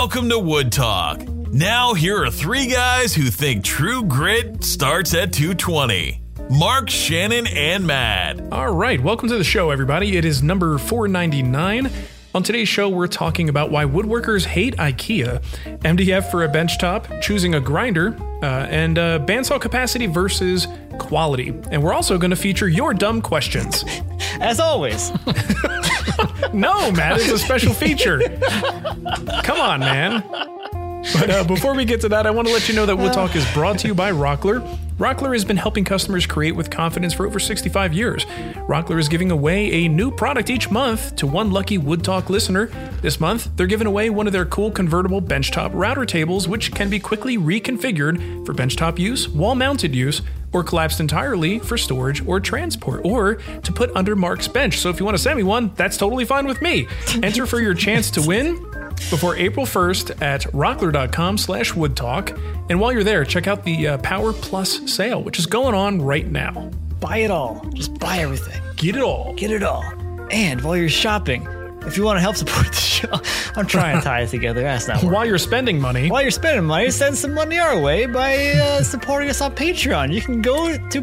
Welcome to Wood Talk. Now, here are three guys who think true grit starts at 220 Mark, Shannon, and Matt. All right, welcome to the show, everybody. It is number 499. On today's show, we're talking about why woodworkers hate IKEA, MDF for a benchtop, choosing a grinder, uh, and uh, bandsaw capacity versus quality. And we're also going to feature your dumb questions. As always. no, Matt, it's a special feature. Come on, man. But uh, before we get to that, I want to let you know that Wood Talk is brought to you by Rockler. Rockler has been helping customers create with confidence for over 65 years. Rockler is giving away a new product each month to one lucky Wood Talk listener. This month, they're giving away one of their cool convertible benchtop router tables, which can be quickly reconfigured for benchtop use, wall mounted use, or collapsed entirely for storage or transport, or to put under Mark's bench. So if you want to send me one, that's totally fine with me. Enter for your chance to win before April 1st at rockler.com slash woodtalk. And while you're there, check out the uh, Power Plus sale, which is going on right now. Buy it all. Just buy everything. Get it all. Get it all. And while you're shopping, if you want to help support the show, I'm trying to tie it together. That's not working. While you're spending money, While you're spending money, send some money our way by uh, supporting us on Patreon. You can go to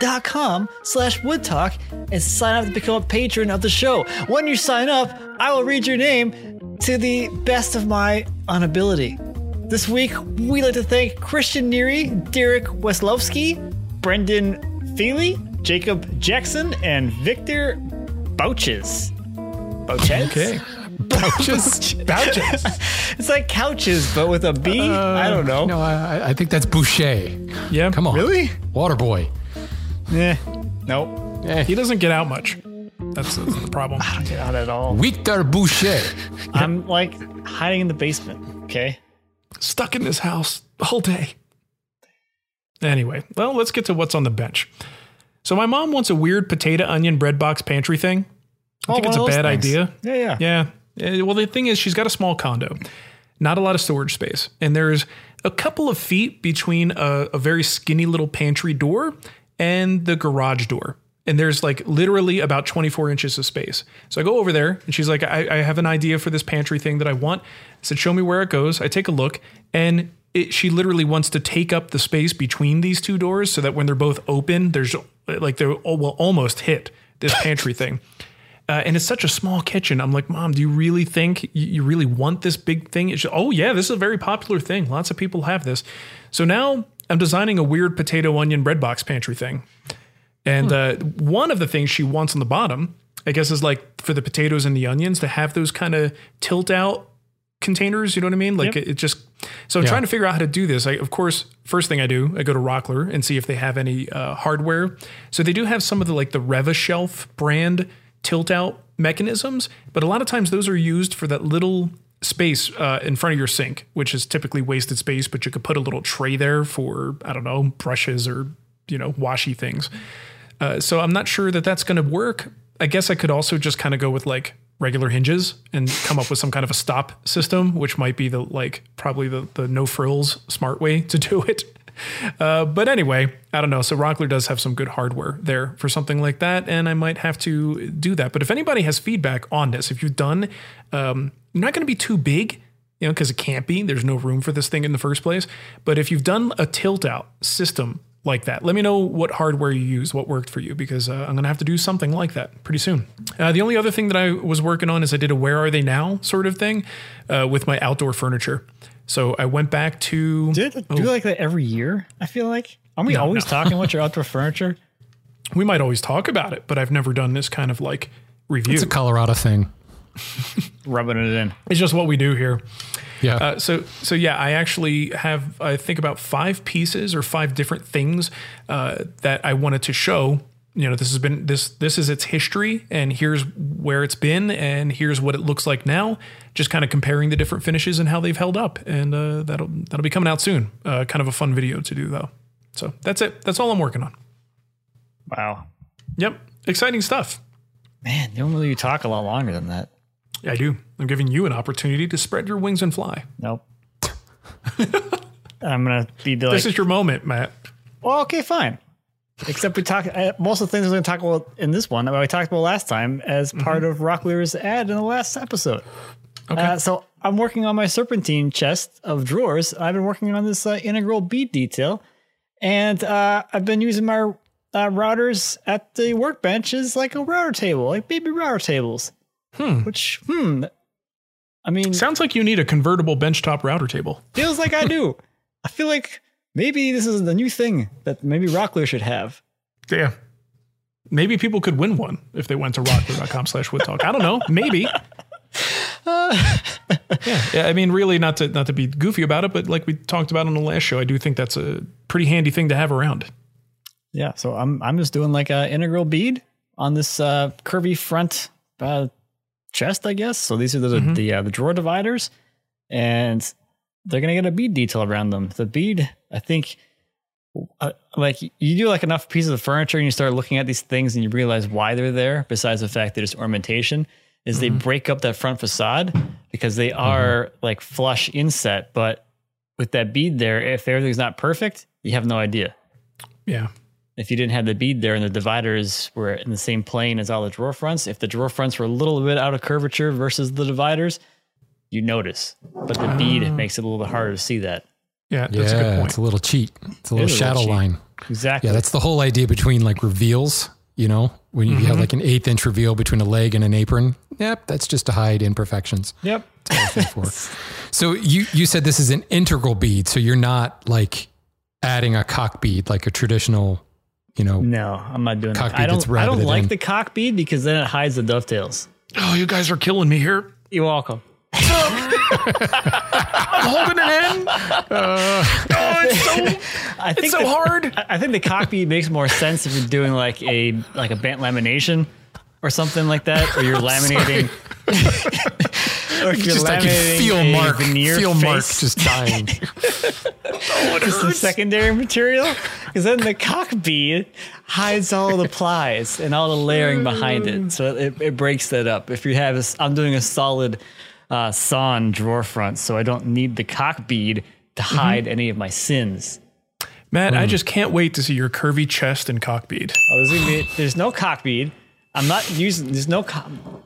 patreon.com slash woodtalk and sign up to become a patron of the show. When you sign up, I will read your name to the best of my unability. This week, we'd like to thank Christian Neary, Derek Weslowski, Brendan Feely, Jacob Jackson, and Victor Bouches. Bouches? Okay. Bouches. Bouches. It's like couches, but with a B. I don't uh, know. No, I, I think that's Boucher. Yeah. Come on. Really? Water boy. Eh, nope. Eh. He doesn't get out much. That's the, the problem. I don't get out at all. Victor Boucher. I'm like hiding in the basement. Okay. Stuck in this house the whole day. Anyway, well, let's get to what's on the bench. So my mom wants a weird potato onion bread box pantry thing. I Oh, think it's a one of those bad things. idea. Yeah, yeah. Yeah. Uh, Well, the thing is, she's got a small condo, not a lot of storage space. And there's a couple of feet between a, a very skinny little pantry door and the garage door. And there's like literally about 24 inches of space. So I go over there and she's like, I, I have an idea for this pantry thing that I want. I said, Show me where it goes. I take a look and it, she literally wants to take up the space between these two doors so that when they're both open, there's like they will almost hit this pantry thing. Uh, and it's such a small kitchen. I'm like, Mom, do you really think you, really want this big thing? Just, oh, yeah, this is a very popular thing. Lots of people have this. So now I'm designing a weird potato onion bread box pantry thing. And uh, one of the things she wants on the bottom, I guess, is like for the potatoes and the onions to have those kind of tilt out containers. You know what I mean? Like Yep. it, it just. So I'm Yeah. trying to figure out how to do this. I, of course, first thing I do, I go to Rockler and see if they have any uh, hardware. So they do have some of the like the Rev-A-Shelf brand tilt out mechanisms, but a lot of times those are used for that little space uh, in front of your sink, which is typically wasted space. But you could put a little tray there for I don't know brushes or you know washy things. Uh, so I'm not sure that that's going to work. I guess I could also just kind of go with like regular hinges and come up with some kind of a stop system, which might be the like probably the the no frills smart way to do it. Uh, but anyway, I don't know. So Rockler does have some good hardware there for something like that, and I might have to do that. But if anybody has feedback on this, if you've done, um, you're not going to be too big, you know, because it can't be. There's no room for this thing in the first place. But if you've done a tilt out system like that, let me know what hardware you use, what worked for you, because uh, I'm going to have to do something like that pretty soon. Uh, the only other thing that I was working on is I did a "Where Are They Now" sort of thing uh, with my outdoor furniture. So I went back to Do, it, do like that every year? I feel like. Aren't we No, always no. talking about your outdoor furniture? we might always talk about it, but I've never done this kind of like review. It's a Colorado thing. Rubbing it in. It's just what we do here. Yeah. Uh, so so yeah, I actually have I think about five pieces or five different things uh, that I wanted to show. You know, this has been this this is its history, and here's where it's been, and here's what it looks like now. Just kind of comparing the different finishes and how they've held up, and uh, that'll that'll be coming out soon. Uh, kind of a fun video to do though. So that's it. That's all I'm working on. Wow. Yep, exciting stuff. Man, normally you talk a lot longer than that. I do. I'm giving you an opportunity to spread your wings and fly. Nope. I'm gonna be like, this is your moment, Matt. well, okay, fine. Except we talk uh, most of the things we're going to talk about in this one, we talked about last time as part of Rockler's ad in the last episode. Okay. Uh, so I'm working on my serpentine chest of drawers. I've been working on this uh, integral bead detail, and uh, I've been using my uh, routers at the workbench as like a router table, like baby router tables. Hmm. Which, hmm, I mean, Sounds like you need a convertible benchtop router table. feels like I do. I feel like maybe this is the new thing that maybe Rockler should have. Yeah. Maybe people could win one if they went to rockler.com slash wood talk. I don't know. Maybe. yeah. yeah. I mean, really not to not to be goofy about it, but like we talked about on the last show, I do think that's a pretty handy thing to have around. Yeah, so I'm I'm just doing like a integral bead on this uh, curvy front uh, chest, I guess. So these are the the uh, the drawer dividers, and they're gonna get a bead detail around them. The bead, I think, uh, like you do like enough pieces of furniture, and you start looking at these things, and you realize why they're there. Besides the fact that it's ornamentation, is they break up that front facade because they are like flush inset, but with that bead there, if everything's not perfect, you have no idea Yeah. if you didn't have the bead there and the dividers were in the same plane as all the drawer fronts, if the drawer fronts were a little bit out of curvature versus the dividers, you notice. But the bead makes it a little bit harder to see that. Yeah. That's a good yeah, point. it's a little cheat. It's a little is a little shadow line. Exactly. Yeah, that's the whole idea between like reveals. You know, when you Mm-hmm. have like an eighth inch reveal between a leg and an apron. Yep, that's just to hide imperfections. yep. That's what it's for. So you you said this is an integral bead, so you're not like adding a cock bead like a traditional, you know. No, I'm not doing Cock that. I bead that's don't. I don't like in. the cock bead because then it hides the dovetails. oh, you guys are killing me here. You're welcome. I'm holding it in. Uh. oh, it's so, I think it's so the- hard. I I think the cock makes more sense if you're doing like a like a bent lamination or something like that, or you're laminating. or if you're Just I can laminating feel a Mark, veneer feel face. Mark just dying. oh, just the secondary material because then the cock bead hides all the plies and all the layering behind it so it, it breaks that up if you have this i'm doing a solid uh, sawn drawer front so i don't need the cock bead to Mm-hmm. hide any of my sins Matt, I just can't wait to see your curvy chest and cock bead. oh, there's, gonna be, there's no cock bead i'm not using there's no co-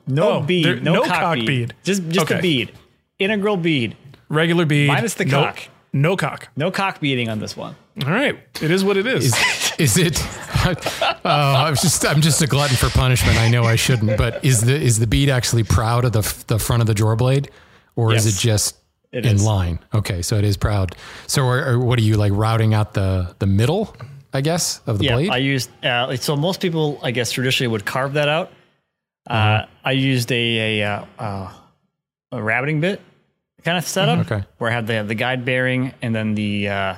no Oh, bead there- no, no cock, cock bead. bead. just just a bead integral bead Regular bead. Minus the no- cock. No cock. no cock beading on this one All right. It is what it is. Is is it? Oh, I'm just I'm just a glutton for punishment. I know I shouldn't, but is the is the bead actually proud of the the front of the drawer blade, or is it just It in is. line? Okay, so it is proud. So, are, are- what are you like routing out the the middle? I guess of the yeah, blade. I used uh, so most people, I guess, traditionally would carve that out. Mm-hmm. Uh, I used a a, uh, uh, a rabbeting bit kind of setup Mm-hmm. Okay. where I had the the guide bearing and then the uh,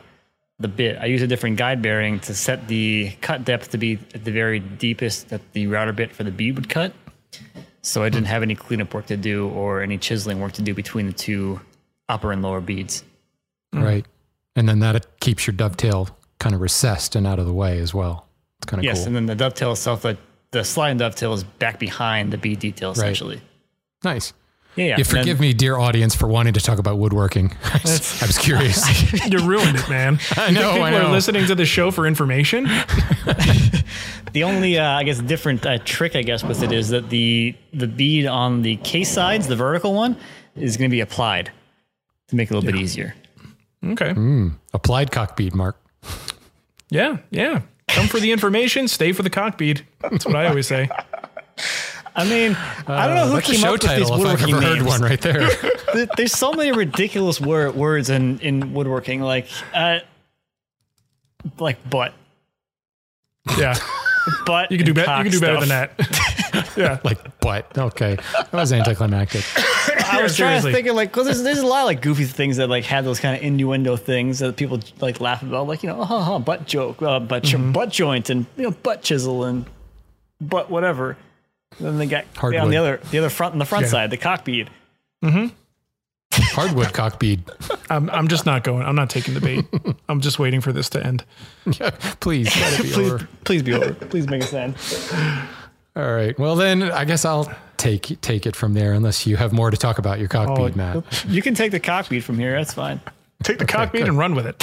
the bit. I use a different guide bearing to set the cut depth to be at the very deepest that the router bit for the bead would cut. So I didn't have any cleanup work to do or any chiseling work to do between the two upper and lower beads. Mm. right, and then that keeps your dovetail kind of recessed and out of the way as well. It's kind of yes, cool. and then the dovetail itself, the, the slide and dovetail is back behind the bead detail essentially. nice. Yeah, yeah. You and forgive me, dear audience, for wanting to talk about woodworking. I was curious. You ruined it, man. I know, people I know. are listening to the show for information. The only, uh, I guess, different uh, trick, I guess, with it is that the the bead on the case sides, the vertical one, is going to be applied to make it a little bit easier. Okay. Applied cock bead, Mark. Yeah, yeah. Come for the information, stay for the cock bead. That's what I always say. I mean, I don't know who Uh, That's a came show up with these title if I've woodworking ever heard names. one right there. There- There's so many ridiculous wor- words in in woodworking, like uh, like butt, Yeah, butt. you can do better. You can do better stuff. than that. yeah, like, but okay. That was anticlimactic. I was trying Seriously. to think of like, because there's, there's a lot of like goofy things that like had those kind of innuendo things that people like laugh about, like you know, ha ha, butt joke, uh, butt Mm-hmm. butt joint, and you know, butt chisel and butt whatever. Then they got Hardwood. on the other the other front on the front Yeah. side, the cock bead. Hardwood cock bead. I'm, I'm just not going. I'm not taking the bait. I'm just waiting for this to end. Please, be Please, over. please be over. Please make us end. All right. Well, then I guess I'll take take it from there, unless you have more to talk about your cock Oh, bead, Matt. You can take the cock bead from here. That's fine. Take the cock bead good. and run with it.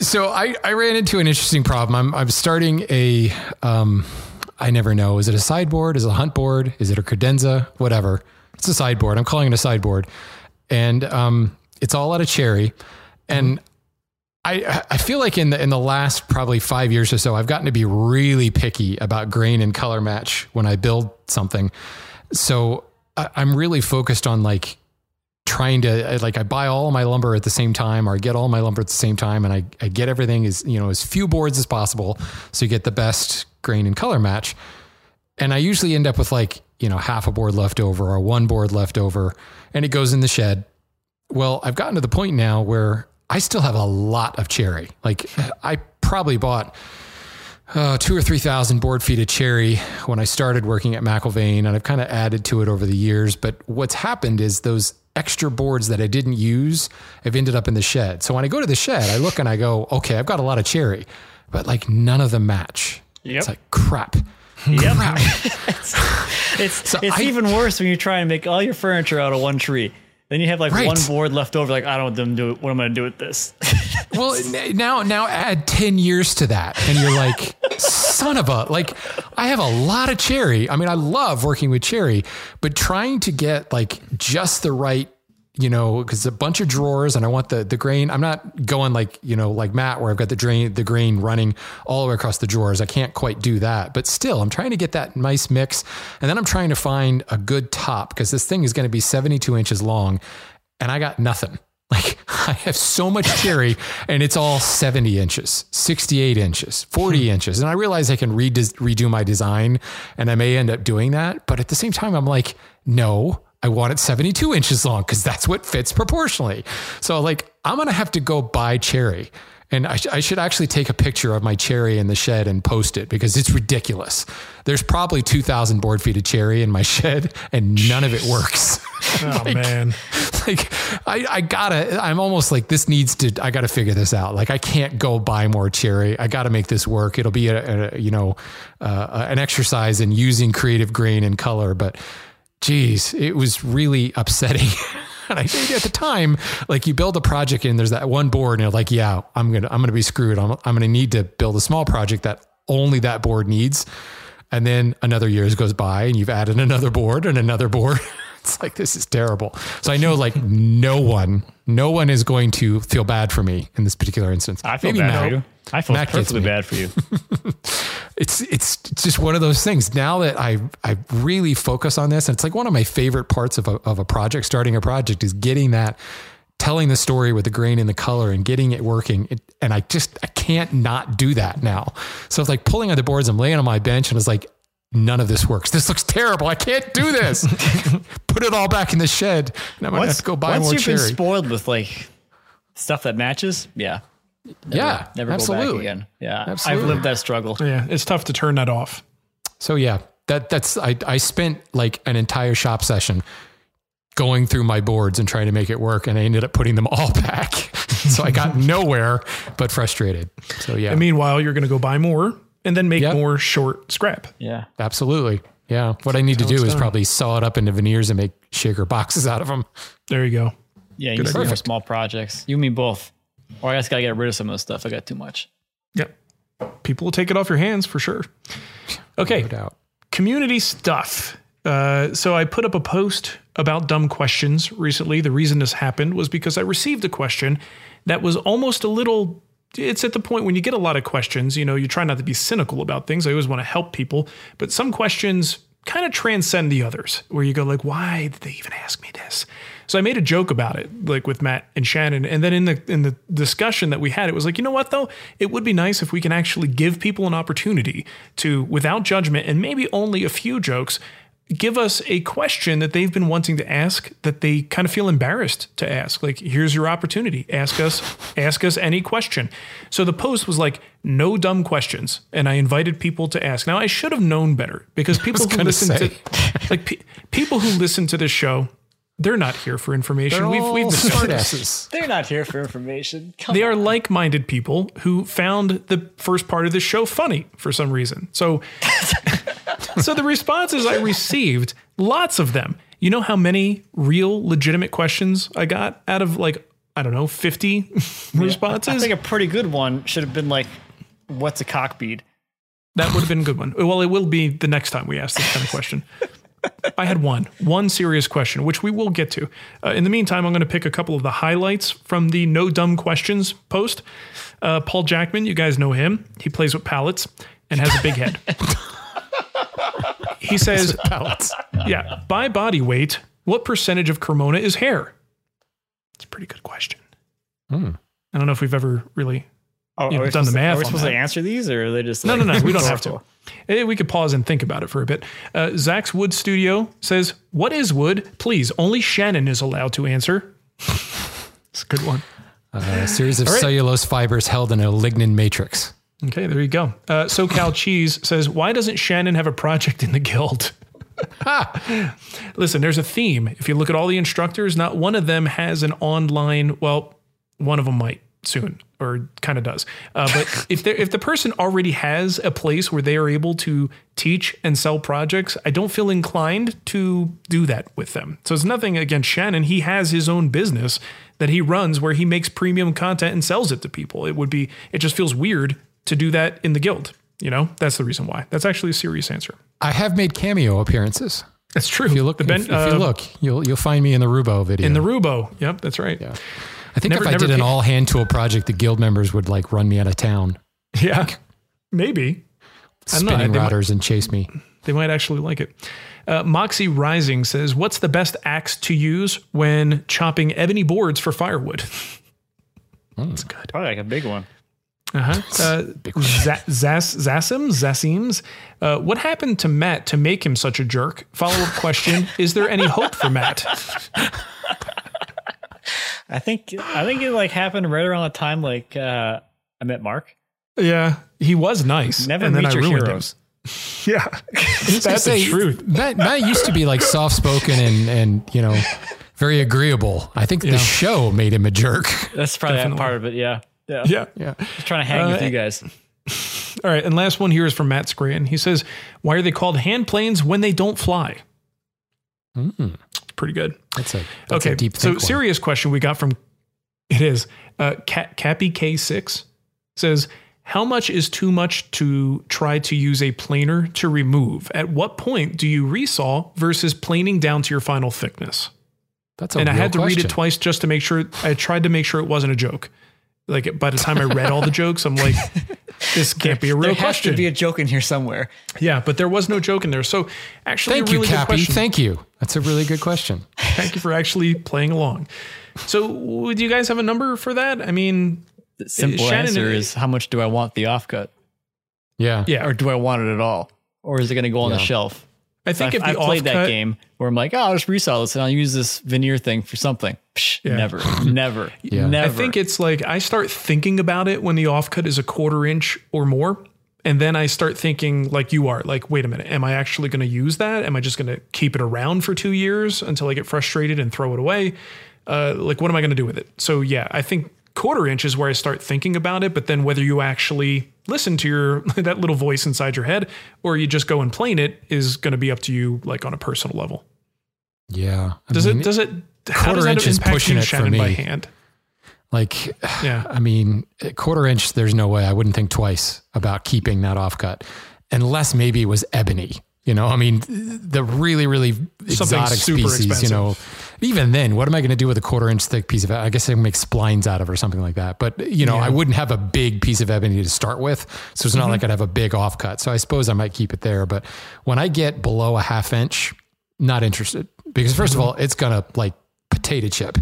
So I, I ran into an interesting problem. I'm I'm starting a um I never know. Is it a sideboard? Is it a hunt board? Is it a credenza? Whatever. It's a sideboard. I'm calling it a sideboard. And um it's all out of cherry. And I I feel like in the in the last probably five years or so, I've gotten to be really picky about grain and color match when I build something. So I, I'm really focused on like trying to like I buy all my lumber at the same time or I get all my lumber at the same time and I, I get everything as you know as few boards as possible so you get the best grain and color match and I usually end up with like you know half a board left over or one board left over and it goes in the shed well I've gotten to the point now where I still have a lot of cherry like I probably bought uh, two or three thousand board feet of cherry when I started working at McIlvain, and I've kind of added to it over the years. But what's happened is those extra boards that I didn't use have ended up in the shed. So when I go to the shed, I look and I go, okay, I've got a lot of cherry, but like none of them match. Yep. It's like crap. Yep. Crap. It's So it's I- even worse when you try and make all your furniture out of one tree. Then you have like Right. one board left over. Like I don't I'm do. What am I gonna do with this? Well, now now add 10 years to that and you're like son of a like I have a lot of cherry. I mean, I love working with cherry, but trying to get like just the right you know, because a bunch of drawers and I want the the grain. I'm not going like, you know, like Matt where I've got the drain the grain running all the way across the drawers. I can't quite do that. But still, I'm trying to get that nice mix. And then I'm trying to find a good top because this thing is going to be 72 inches long and I got nothing. Like I have so much cherry and it's all 70 inches, 68 inches, 40 hmm. inches. And I realize I can redo, redo my design and I may end up doing that. But at the same time, I'm like, no, I want it 72 inches long because that's what fits proportionally. So like, I'm going to have to go buy cherry. And I, sh- I should actually take a picture of my cherry in the shed and post it because it's ridiculous. There's probably 2,000 board feet of cherry in my shed and none of it works. Oh man, like I, I gotta i'm almost like this needs to i gotta figure this out. Like i can't go buy more cherry. I gotta make this work. It'll be a, a you know uh, an exercise in using creative grain and color but geez it was really upsetting and i think at the time like you build a project and there's that one board and you're like yeah i'm gonna i'm gonna be screwed. I'm, I'm gonna need to build a small project that only that board needs. And then another years goes by and you've added another board and another board it's like this is terrible so i know like no one no one is going to feel bad for me in this particular instance I feel Maybe bad Matt. for you. I feel Matt perfectly bad for you. it's it's it's just one of those things now that i i really focus on this and it's like one of my favorite parts of a, of a project starting a project is getting that telling the story with the grain and the color and getting it working it, and i just i can't not do that now so it's like pulling on the boards i'm laying on my bench and it's like none of this works this looks terrible i can't do this put it all back in the shed and i'm gonna have Once, to go buy once more you've cherry been spoiled with like stuff that matches, yeah, yeah never absolutely go back again. Yeah, Absolutely. I've lived that struggle. yeah, it's tough to turn that off. So yeah, that that's I I spent like an entire shop session going through my boards and trying to make it work, and I ended up putting them all back. so I got nowhere but frustrated. So yeah, And meanwhile, you're going to go buy more and then make Yep. more short scrap. Yeah. absolutely. Yeah, what I need to do is done. probably saw it up into veneers and make shaker boxes out of them. There you go. Yeah, you Good need some small projects. You and me both. Or I guess gotta get rid of some of the stuff. I got too much. Yep. People will take it off your hands for sure. Okay. No doubt. community stuff. Uh, so I put up a post about dumb questions recently. The reason this happened was because I received a question that was almost a little. It's at the point when you get a lot of questions, you know, you try not to be cynical about things. I always want to help people, but some questions kind of transcend the others where you go like, why did they even ask me this? So I made a joke about it, like with Matt and Shannon. And then in the in the discussion that we had, it was like, you know what though? It would be nice if we can actually give people an opportunity to, without judgment and maybe only a few jokes, give us a question that they've been wanting to ask that they kind of feel embarrassed to ask. Like, here's your opportunity. Ask us, ask us any question. So the post was like, no dumb questions. And I invited people to ask. Now I should have known better because people who gonna listen say. to like pe- people who listen to this show, they're not here for information. They're we've all we've smartasses. They're not here for information. Come They are like-minded people who found the first part of the show funny for some reason. So, so the responses I received, lots of them. You know how many real, legitimate questions I got out of like I don't know, fifty I responses? think a pretty good one should have been like, "What's a cock bead?" That would have been a good one. Well, it will be the next time we ask this kind of question. I had one, one serious question, which we will get to. Uh, in the meantime, I'm going to pick a couple of the highlights from the No Dumb Questions post. Uh, Paul Jackman, you guys know him. He plays with pallets and has a big head. he says, yeah, by body weight, what percentage of Cremona is hair? It's a pretty good question. Hmm. I don't know if we've ever really Oh, You've are we done the supposed to- math Are we on supposed that. to answer these, or are they just No, like, no, no. We don't have to. rhetorical? Eh, We could pause and think about it for a bit. Uh, Zach's Wood Studio says, What is wood? Please, only Shannon is allowed to answer. It's a good one. A series of All right. cellulose fibers held in a lignin matrix. Okay, there you go. Uh, SoCal Cheese says, Why doesn't Shannon have a project in the guild? Listen, there's a theme. If you look at all the instructors, not one of them has an online, well, one of them might soon or kind of does. Uh, but if if the person already has a place where they are able to teach and sell projects, I don't feel inclined to do that with them. So it's nothing against Shannon. He has his own business that he runs where he makes premium content and sells it to people. It would be it just feels weird to do that in the guild. You know, that's the reason why. That's actually a serious answer. I have made cameo appearances. That's true. If you look, the ben, if, if uh, you look, you'll you'll find me in the Roubo video. in the Roubo. Yep, that's right. Yeah. I think Never- if I did an all hand tool project, the guild members would like run me out of town, Yeah, maybe. I don't know. spinning They might- and chase me. They might actually like it. Uh, Moxie Rising says, "What's the best axe to use when chopping ebony boards for firewood?" That's good. Probably like a big one. Uh-huh. Uh Za- Zas- Zasim, Zasims. Uh, what happened to Matt to make him such a jerk? Follow up question: Is there any hope for Matt? I think I think it like happened right around the time like uh, I met Mark. Yeah, he was nice. Never and then meet I your ruined heroes. him. Yeah, that's the truth. Matt, Matt used to be like soft spoken and and you know very agreeable. I think Yeah. the show made him a jerk. That's probably part of it. Yeah. Yeah. Yeah. Yeah. Just trying to hang with Uh, you guys. All right, and last one here is from Matt Scranton. He says, "Why are they called hand planes when they don't fly?" Mm, Pretty good. that's a that's okay, A deep so one. serious question we got from it is uh, Ca- Cappy K six says, "How much is too much to try to use a planer to remove? At what point do you resaw versus planing down to your final thickness?" That's a and I had to read it twice just to make sure. I tried to make sure it wasn't a joke. Like by the time I read all the jokes, I'm like, "This can't be a real there has question." to be a joke in here somewhere. Yeah, but there was no joke in there. So actually, Thank a you, really good Cappy. question. Thank you. That's a really good question. Thank you for actually playing along. So, would you guys have a number for that? I mean, The simple Shannon- answer uh, is how much do I want the offcut? Yeah. yeah, Or do I want it at all? Or is it going to go on the shelf? I think I've, if the I've played that game where I'm like, oh, I'll just resell this and I'll use this veneer thing for something. Psh, Yeah. Never, never, Yeah. never. I think it's like I start thinking about it when the offcut is a quarter inch or more, And then I start thinking, like you are, like, wait a minute, am I actually going to use that? Am I just going to keep it around for two years until I get frustrated and throw it away? Uh, like, what am I going to do with it? So, yeah, I think quarter inch is where I start thinking about it. But then whether you actually listen to your that little voice inside your head or you just go and plane it is going to be up to you, like on a personal level. Yeah. I Does mean, it? Does it? How quarter does that inch is impact pushing you, it for Shannon, by hand? Like, Yeah. I mean, eh, quarter inch, there's no way I wouldn't think twice about keeping that offcut unless maybe it was ebony. You know, I mean, the really, really exotic super species, you know, even then, what am I going to do with a quarter inch thick piece of, I guess I can make splines out of or something like that. But, you know, I wouldn't have a big piece of ebony to start with. So it's not Mm-hmm. like I'd have a big offcut. So I suppose I might keep it there. But when I get below a half inch, not interested because 1st Mm-hmm. of all, it's going to like potato chip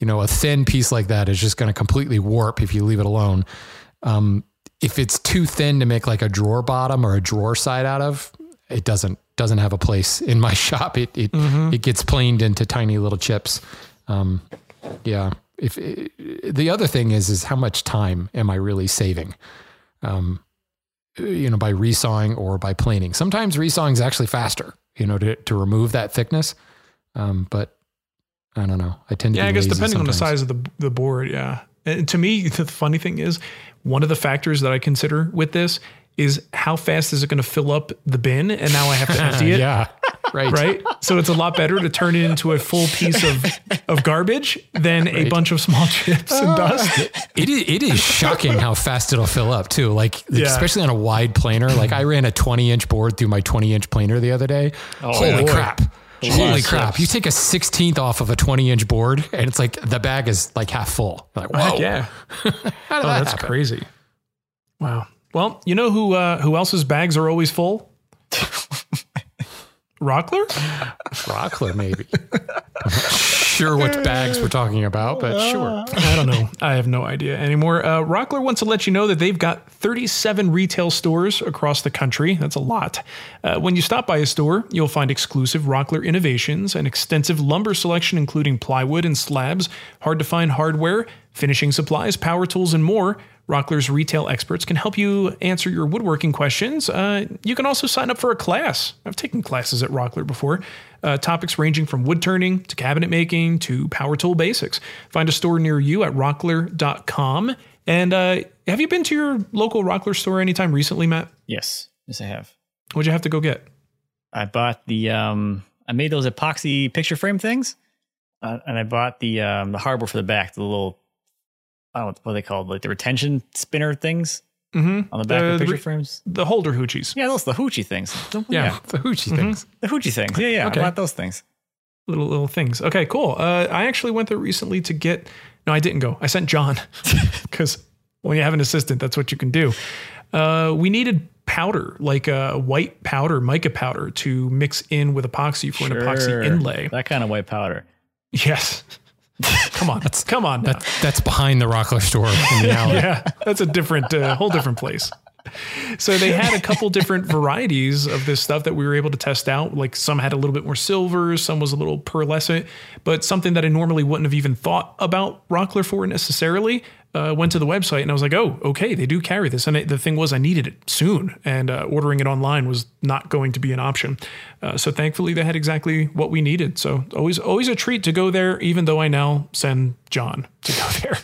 you know, a thin piece like that is just going to completely warp if you leave it alone. Um, if it's too thin to make like a drawer bottom or a drawer side out of, it doesn't doesn't have a place in my shop. It it it gets planed into tiny little chips. Um, yeah. If the other thing is is how much time am I really saving? Um, you know, by resawing or by planing. Sometimes resawing is actually faster. You know, to to remove that thickness. Um, but I don't know. I tend to Yeah, I guess depending on the size of the the board, yeah. And to me, the funny thing is, one of the factors that I consider with this is how fast is it going to fill up the bin, and now I have to empty it. yeah, right, Right. So it's a lot better to turn it into a full piece of, of garbage than a bunch of small chips and dust. It is, it is shocking how fast it'll fill up too. Like Yeah. especially on a wide planer. Like I ran a 20 inch board through my 20 inch planer the other day. Holy yeah. crap. Holy crap. You take a 16th off of a 20 inch board and it's like the bag is like half full. You're like, wow. Yeah. How did Oh, that that's happen? crazy. Wow. Well, you know who uh, who else's bags are always full? Rockler? Rockler, maybe. I'm not sure what bags we're talking about, but sure. I don't know. I have no idea anymore. Uh, Rockler wants to let you know that they've got 37 retail stores across the country. That's a lot. Uh, when you stop by a store, you'll find exclusive Rockler innovations, an extensive lumber selection, including plywood and slabs, hard to find hardware, finishing supplies, power tools, and more. Rockler's retail experts can help you answer your woodworking questions. Uh, you can also sign up for a class. I've taken classes at Rockler before. Uh, topics ranging from wood turning to cabinet making to power tool basics. Find a store near you at rockler.com. And uh, have you been to your local Rockler store anytime recently, Matt? Yes, yes, I have. What'd you have to go get? I bought the um, I made those epoxy picture frame things, uh, and I bought the um, the hardware for the back, the little I don't know what they called, like the retention spinner things Mm-hmm. on the back Uh, of the picture re- frames. The holder hoochies. Yeah, those the hoochie things. The- Yeah. The hoochie Mhm. things. the hoochie things. Yeah, yeah. Okay. I bought those things. little little things. Okay, cool. Uh, I actually went there recently to get. No, I didn't go. I sent John because when you have an assistant, that's what you can do. Uh, we needed powder, like a white powder, mica powder, to mix in with epoxy for an epoxy inlay. That kind of white powder. Yes. come on, come on. That, that's behind the Rockler store in the alley. yeah, that's a different, uh, whole different place. So they had a couple different varieties of this stuff that we were able to test out. Like some had a little bit more silver, some was a little pearlescent, but something that I normally wouldn't have even thought about Rockler for necessarily. Uh, went to the website and I was like, oh, okay, they do carry this. And it, the thing was, I needed it soon, and uh, ordering it online was not going to be an option. Uh, so thankfully, they had exactly what we needed. So always, always a treat to go there, even though I now send John to go there.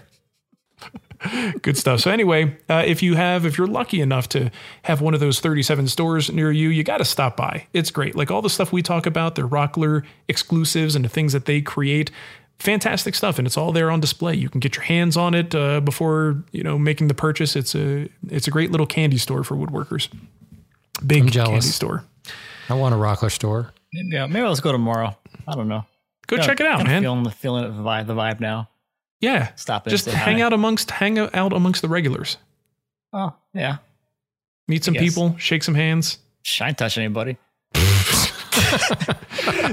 Good stuff. So anyway, uh, if you have, if you're lucky enough to have one of those 37 stores near you, you got to stop by. It's great. Like all the stuff we talk about, they're Rockler exclusives and the things that they create. Fantastic stuff, and it's all there on display. You can get your hands on it uh, before you know making the purchase. It's a it's a great little candy store for woodworkers. Big I'm jealous. candy store. I want a Rockler store. Yeah, maybe I'll just go tomorrow. I don't know. Go Kinda- check it out, kinda man. Feeling the feeling of the vibe, the vibe now. Yeah, Stop in. just hang out amongst hang out amongst the regulars. Oh yeah. Meet some people, shake some hands. Shine touch anybody.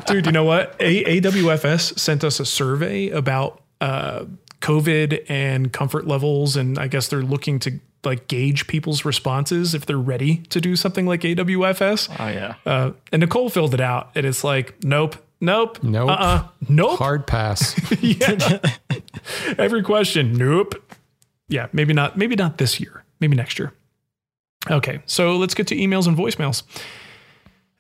Dude, you know what? A- AWFS sent us a survey about uh, COVID and comfort levels, and I guess they're looking to like gauge people's responses if they're ready to do something like AWFS. Oh yeah. Uh, and Nicole filled it out, and it's like, nope, nope, Nope. uh-uh, nope. Hard pass. yeah. Every question, nope. Yeah, maybe not. Maybe not this year. Maybe next year. Okay, so let's get to emails and voicemails.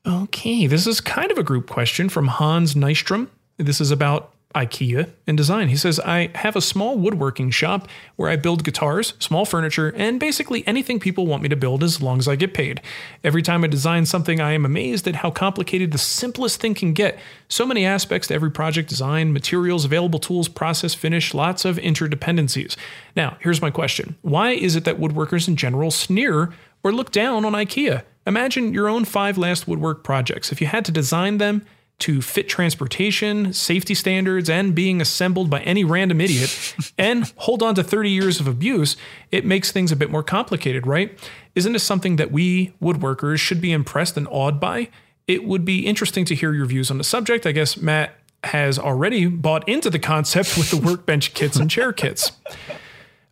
Okay, this is kind of a group question from Hans Nystrom. This is about IKEA and design. He says, I have a small woodworking shop where I build guitars, small furniture, and basically anything people want me to build as long as I get paid. Every time I design something, I am amazed at how complicated the simplest thing can get. So many aspects to every project design, materials, available tools, process, finish, lots of interdependencies. Now, here's my question Why is it that woodworkers in general sneer or look down on IKEA? Imagine your own five last woodwork projects. If you had to design them, to fit transportation, safety standards, and being assembled by any random idiot, and hold on to 30 years of abuse, it makes things a bit more complicated, right? Isn't this something that we woodworkers should be impressed and awed by? It would be interesting to hear your views on the subject. I guess Matt has already bought into the concept with the workbench kits and chair kits.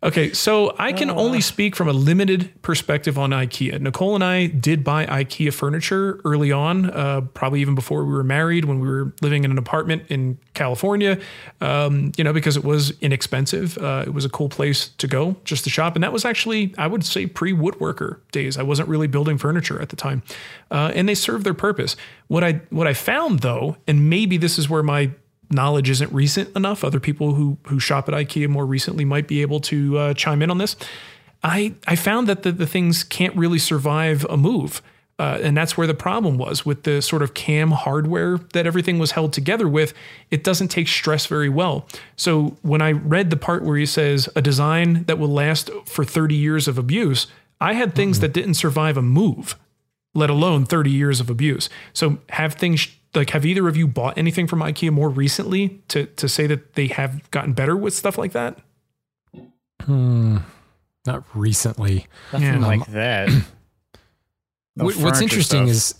Okay, so I can only speak from a limited perspective on IKEA. Nicole and I did buy IKEA furniture early on, uh, probably even before we were married, when we were living in an apartment in California. Um, you know, because it was inexpensive. Uh, it was a cool place to go just to shop, and that was actually, I would say, pre-woodworker days. I wasn't really building furniture at the time, uh, and they served their purpose. What I what I found though, and maybe this is where my knowledge isn't recent enough. Other people who who shop at IKEA more recently might be able to uh, chime in on this. I I found that the, the things can't really survive a move. Uh, and that's where the problem was with the sort of cam hardware that everything was held together with. It doesn't take stress very well. So when I read the part where he says a design that will last for 30 years of abuse, I had things mm-hmm. that didn't survive a move, let alone 30 years of abuse. So have things like have either of you bought anything from IKEA more recently to to say that they have gotten better with stuff like that? Hmm, not recently. Nothing yeah. like that. No What's interesting stuff. is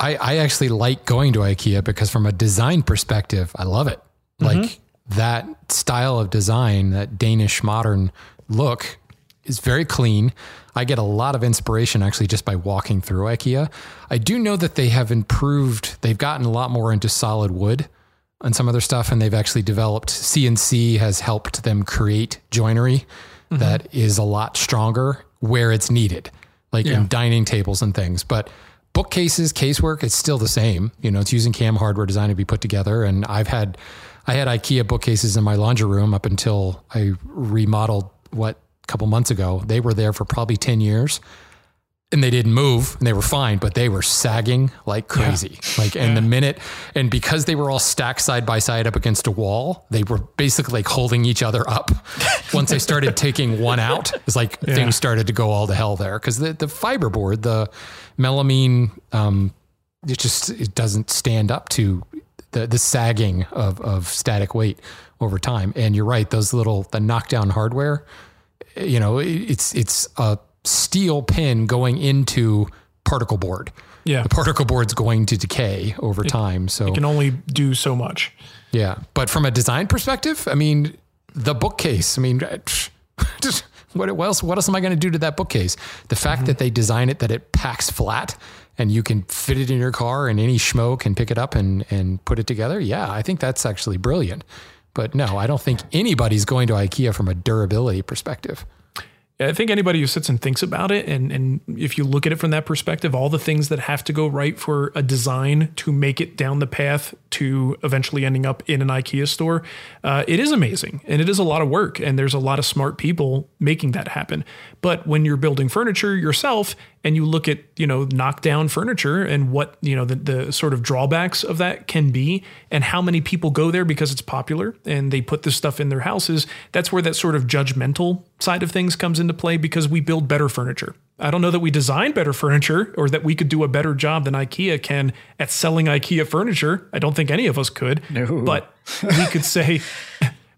I I actually like going to IKEA because from a design perspective, I love it. Mm-hmm. Like that style of design, that Danish modern look is very clean. I get a lot of inspiration actually just by walking through IKEA. I do know that they have improved, they've gotten a lot more into solid wood and some other stuff, and they've actually developed CNC has helped them create joinery mm-hmm. that is a lot stronger where it's needed, like yeah. in dining tables and things. But bookcases, casework, it's still the same. You know, it's using cam hardware design to be put together. And I've had I had IKEA bookcases in my laundry room up until I remodeled what couple months ago. They were there for probably 10 years and they didn't move and they were fine, but they were sagging like crazy. Yeah. Like, and yeah. the minute, and because they were all stacked side by side up against a wall, they were basically like holding each other up. Once they started taking one out, it's like yeah. things started to go all to hell there. Cause the, the fiberboard, the melamine, um, it just, it doesn't stand up to the, the sagging of, of static weight over time. And you're right. Those little, the knockdown hardware, you know, it's it's a steel pin going into particle board. Yeah. The particle board's going to decay over it, time. So it can only do so much. Yeah. But from a design perspective, I mean, the bookcase, I mean, just what else, what else am I going to do to that bookcase? The fact mm-hmm. that they design it that it packs flat and you can fit it in your car and any schmo can pick it up and, and put it together. Yeah. I think that's actually brilliant. But no, I don't think anybody's going to IKEA from a durability perspective. I think anybody who sits and thinks about it, and, and if you look at it from that perspective, all the things that have to go right for a design to make it down the path to eventually ending up in an IKEA store, uh, it is amazing and it is a lot of work. And there's a lot of smart people making that happen. But when you're building furniture yourself and you look at you know knockdown furniture and what you know the, the sort of drawbacks of that can be and how many people go there because it's popular and they put this stuff in their houses that's where that sort of judgmental side of things comes into play because we build better furniture I don't know that we design better furniture or that we could do a better job than IKEA can at selling IKEA furniture. I don't think any of us could. No. But we could say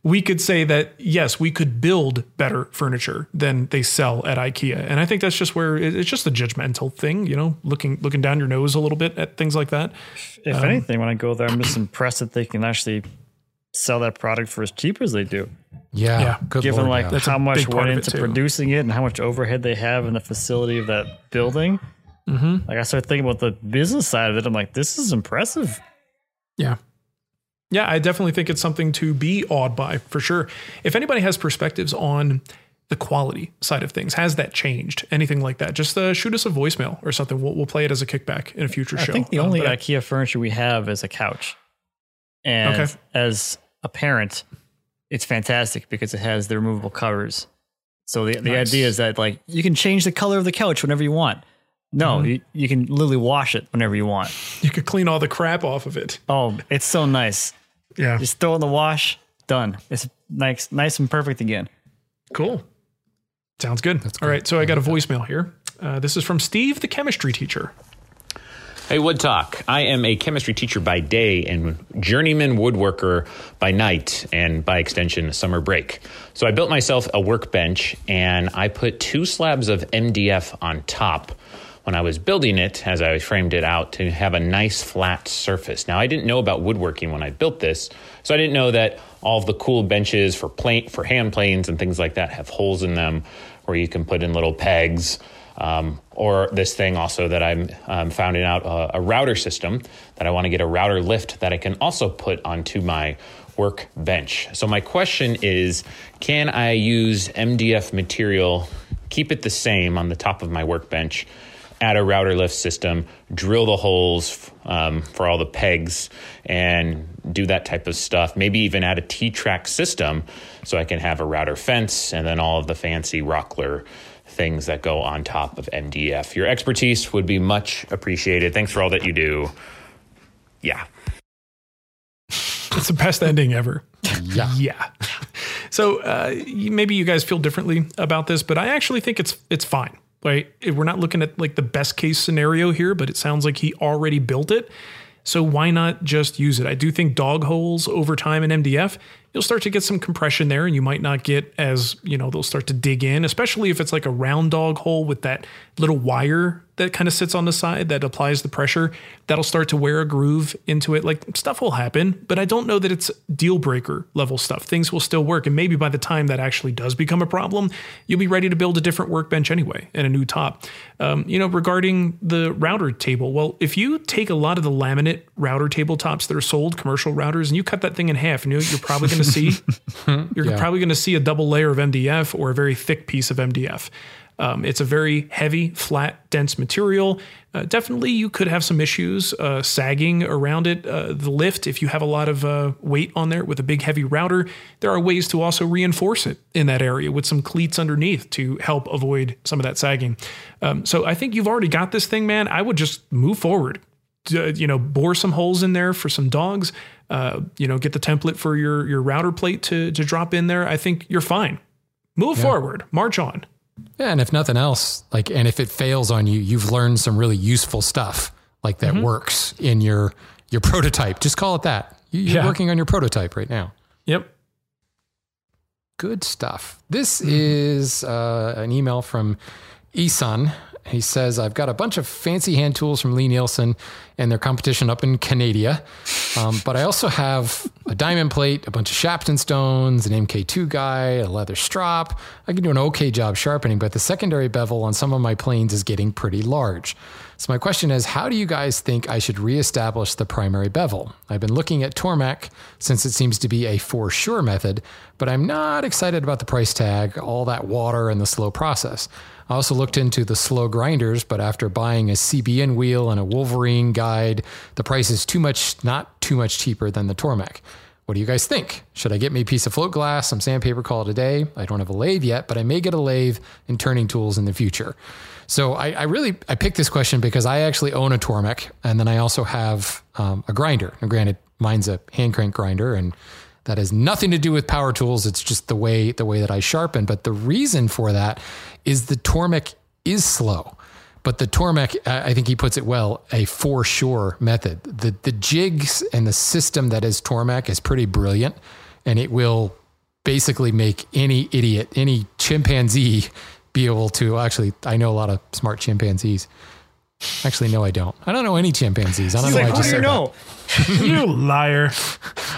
we could say that yes, we could build better furniture than they sell at IKEA. And I think that's just where it's just a judgmental thing, you know, looking looking down your nose a little bit at things like that. If um, anything, when I go there, I'm just impressed that they can actually sell that product for as cheap as they do. Yeah, yeah. given Lord, like yeah. how much went into producing it and how much overhead they have in the facility of that building. Mm-hmm. Like I started thinking about the business side of it. I'm like, this is impressive. Yeah. Yeah, I definitely think it's something to be awed by for sure. If anybody has perspectives on the quality side of things? Has that changed? Anything like that? Just uh, shoot us a voicemail or something. We'll, we'll play it as a kickback in a future show. I think the Um, only but IKEA furniture we have is a couch. And Okay. as a parent, it's fantastic because it has the removable covers. So the, the Nice. idea is that like you can change the color of the couch whenever you want. No, Mm-hmm. you, you can literally wash it whenever you want. you could clean all the crap off of it. Oh, it's so nice. Yeah. Just throw it in the wash, done. It's nice, nice and perfect again. Cool. Sounds good. That's All right. So I got a voicemail here. Uh, this is from Steve, the chemistry teacher. Hey, Wood Talk. I am a chemistry teacher by day and journeyman woodworker by night, and by extension, summer break. So I built myself a workbench and I put two slabs of MDF on top when I was building it, as I framed it out, to have a nice flat surface. Now, I didn't know about woodworking when I built this, so I didn't know that all of the cool benches for plane, for hand planes and things like that have holes in them where you can put in little pegs. Um, or this thing also that I'm um, finding out uh, a router system that I want to get a router lift that I can also put onto my workbench. So my question is, can I use MDF material, keep it the same on the top of my workbench, add a router lift system, drill the holes um, for all the pegs, and do that type of stuff. Maybe even add a T-track system so I can have a router fence and then all of the fancy Rockler things that go on top of MDF. Your expertise would be much appreciated. Thanks for all that you do. Yeah. It's the best ending ever. Yeah. Yeah. So uh, maybe you guys feel differently about this, but I actually think it's it's fine. Right? If We're not looking at like the best case scenario here, but it sounds like he already built it. So why not just use it? I do think dog holes over time in MDF, you'll start to get some compression there and you might not get as, you know, they'll start to dig in, especially if it's like a round dog hole with that little wire that kind of sits on the side that applies the pressure. That'll start to wear a groove into it. Like stuff will happen, but I don't know that it's deal breaker level stuff. Things will still work. And maybe by the time that actually does become a problem, you'll be ready to build a different workbench anyway and a new top. Um, you know, regarding the router table, well, if you take a lot of the laminate router tabletops that are sold, commercial routers, and you cut that thing in half, you know, you're probably going to see, you're Yeah. probably going to see a double layer of MDF or a very thick piece of MDF. Um, it's a very heavy, flat, dense material. Uh, definitely, you could have some issues uh, sagging around it. Uh, the lift, if you have a lot of uh, weight on there with a big, heavy router, there are ways to also reinforce it in that area with some cleats underneath to help avoid some of that sagging. Um, so I think you've already got this thing, man. I would just move forward. D- you know, bore some holes in there for some dogs. Uh, you know, get the template for your your router plate to to drop in there. I think you're fine. Move forward, march on. Yeah, and if nothing else, like, and if it fails on you, you've learned some really useful stuff like that works in your your prototype. Just call it that. You- You're Yeah. working on your prototype right now. Yep. Good stuff. This is uh, an email from Isan. He says, I've got a bunch of fancy hand tools from Lie-Nielsen and their competition up in Canada. Um, but I also have a diamond plate, a bunch of Shapton stones, an MK2 guide, a leather strop. I can do an okay job sharpening, but the secondary bevel on some of my planes is getting pretty large. So my question is, how do you guys think I should reestablish the primary bevel? I've been looking at Tormek since it seems to be a for sure method, but I'm not excited about the price tag, all that water, and the slow process. I also looked into the slow grinders, but after buying a CBN wheel and a Wolverine guide, the price is too much, not too much cheaper than the Tormek. What do you guys think? Should I get me a piece of float glass, some sandpaper, call it a day? I don't have a lathe yet, but I may get a lathe and turning tools in the future. So I, I really I picked this question because I actually own a Tormek, and then I also have um, a grinder. Now, granted, mine's a hand crank grinder, and that has nothing to do with power tools. It's just the way the way that I sharpen. But the reason for that is the Tormek is slow. But the Tormek, I think he puts it well, a for sure method. The the jigs and the system that is Tormek is pretty brilliant, and it will basically make any idiot, any chimpanzee be able to actually I know a lot of smart chimpanzees. Actually, no, I don't. I don't know any chimpanzees. I don't know. why I just said that. you liar.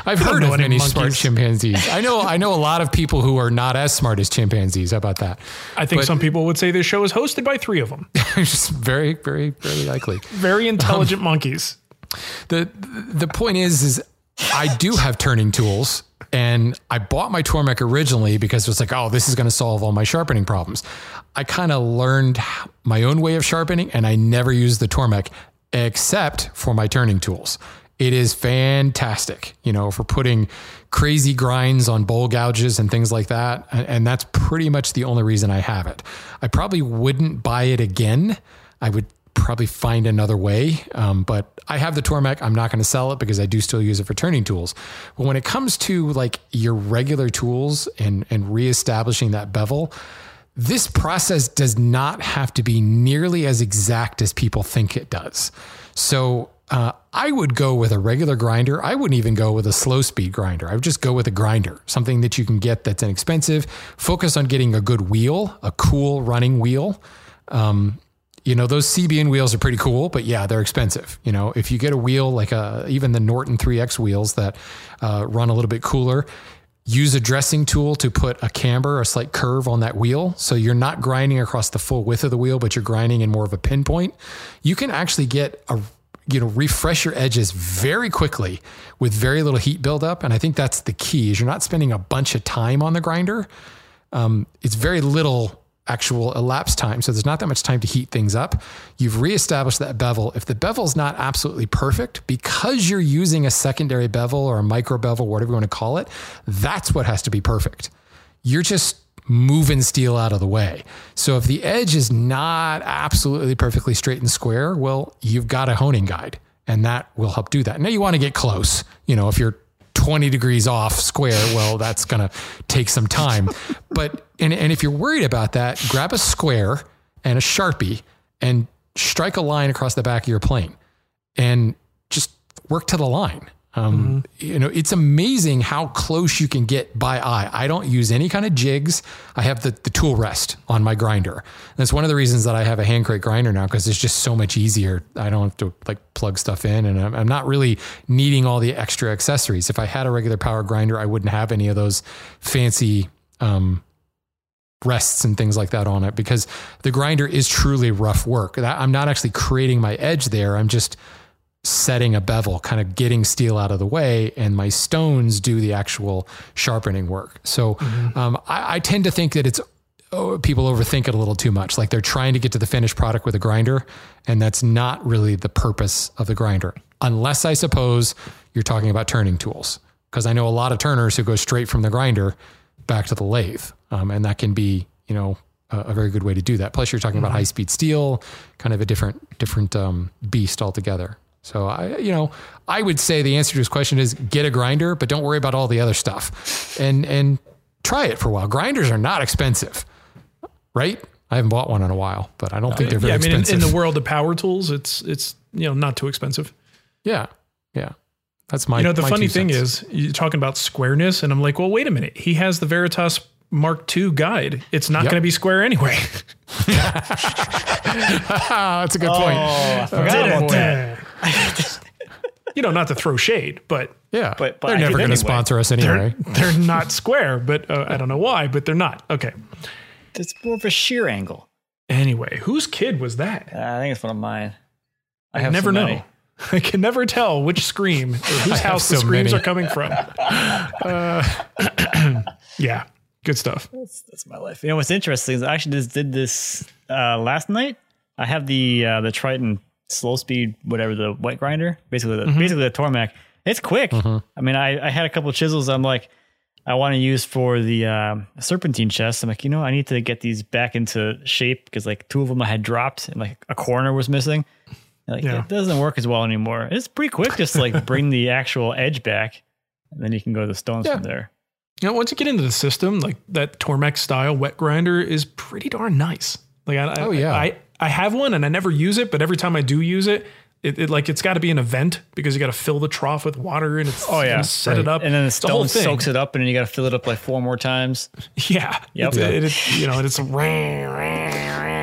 I've don't heard of any many smart chimpanzees. I know. I know a lot of people who are not as smart as chimpanzees. How about that? I think But- some people would say this show is hosted by three of them. just very, very, very likely. Very Um, intelligent monkeys. the The point is, is I do have turning tools. And I bought my Tormek originally because it was like, oh, this is going to solve all my sharpening problems. I kind of learned my own way of sharpening and I never used the Tormek except for my turning tools. It is fantastic, you know, for putting crazy grinds on bowl gouges and things like that. And, and that's pretty much the only reason I have it. I probably wouldn't buy it again. I would probably find another way. Um, but I have the Tormek. I'm not going to sell it because I do still use it for turning tools. But when it comes to like your regular tools and and reestablishing that bevel, this process does not have to be nearly as exact as people think it does. So uh, I would go with a regular grinder. I wouldn't even go with a slow speed grinder. I would just go with a grinder, something that you can get that's inexpensive. Focus on getting a good wheel, a cool running wheel. Um, you know those CBN wheels are pretty cool, but yeah, they're expensive. You know, if you get a wheel like a even the Norton 3X wheels that uh, run a little bit cooler, use a dressing tool to put a camber, a slight curve on that wheel, so you're not grinding across the full width of the wheel, but you're grinding in more of a pinpoint. You can actually get a you know refresh your edges very quickly with very little heat buildup, and I think that's the key. Is you're not spending a bunch of time on the grinder. Um, it's very little actual elapsed time. So there's not that much time to heat things up. You've reestablished that bevel. If the bevel's not absolutely perfect, because you're using a secondary bevel or a micro bevel, whatever you want to call it, that's what has to be perfect. You're just moving steel out of the way. So if the edge is not absolutely perfectly straight and square, well, you've got a honing guide and that will help do that. Now you want to get close. You know, if you're 20 degrees off square, well, that's going to take some time. but, and, and if you're worried about that, grab a square and a Sharpie and strike a line across the back of your plane and just work to the line. Um, mm-hmm. You know, it's amazing how close you can get by eye. I don't use any kind of jigs. I have the, the tool rest on my grinder. And that's one of the reasons that I have a hand crate grinder now because it's just so much easier. I don't have to like plug stuff in and I'm, I'm not really needing all the extra accessories. If I had a regular power grinder, I wouldn't have any of those fancy um, rests and things like that on it because the grinder is truly rough work. I'm not actually creating my edge there. I'm just setting a bevel, kind of getting steel out of the way, and my stones do the actual sharpening work. So mm-hmm. um, I, I, tend to think that it's oh, people overthink it a little too much. Like they're trying to get to the finished product with a grinder, and that's not really the purpose of the grinder, unless I suppose you're talking about turning tools. Because I know a lot of turners who go straight from the grinder back to the lathe, um, and that can be you know a, very good way to do that. Plus, you're talking mm-hmm. about high speed steel, kind of a different different um, beast altogether. So I, you know, I would say the answer to this question is get a grinder, but don't worry about all the other stuff, and and try it for a while. Grinders are not expensive, right? I haven't bought one in a while, but I don't think uh, they're very yeah, I mean, expensive. In, in the world of power tools, it's it's you know not too expensive. Yeah, yeah. That's my. You know, the funny thing cents. is, you're talking about squareness, and I'm like, well, wait a minute. He has the Veritas Mark II guide. It's not yep. going to be square anyway. That's a good point. Oh, I forgot about that. you know, not to throw shade, but yeah, but, but they're never going to anyway. sponsor us anyway. They're, they're not square, but uh, I don't know why, but they're not. Okay, it's more of a sheer angle. Anyway, whose kid was that? Uh, I think it's one of mine. I, I never so know. I can never tell which scream or whose house so the screams many. are coming from. Uh, yeah, good stuff. That's, that's, my life. You know what's interesting is I actually just did this uh, last night. I have the uh, the Triton slow speed, whatever the wet grinder, basically the, mm-hmm. basically the Tormek. It's quick. Mm-hmm. I mean, I, I had a couple chisels. I'm like, I want to use for the uh, serpentine chest. I'm like, you know, I need to get these back into shape because like two of them I had dropped and like a corner was missing. Like yeah. it doesn't work as well anymore. It's pretty quick just to like bring the actual edge back, and then you can go to the stones yeah. from there. You know, once you get into the system, like that Tormek style wet grinder is pretty darn nice. Like, I, oh yeah, I, I have one and I never use it, but every time I do use it, it, it like it's got to be an event because you got to fill the trough with water and it's oh yeah set right. it up and then the stone the soaks it up and then you got to fill it up like four more times. Yeah, yep. It, it, you know, and it's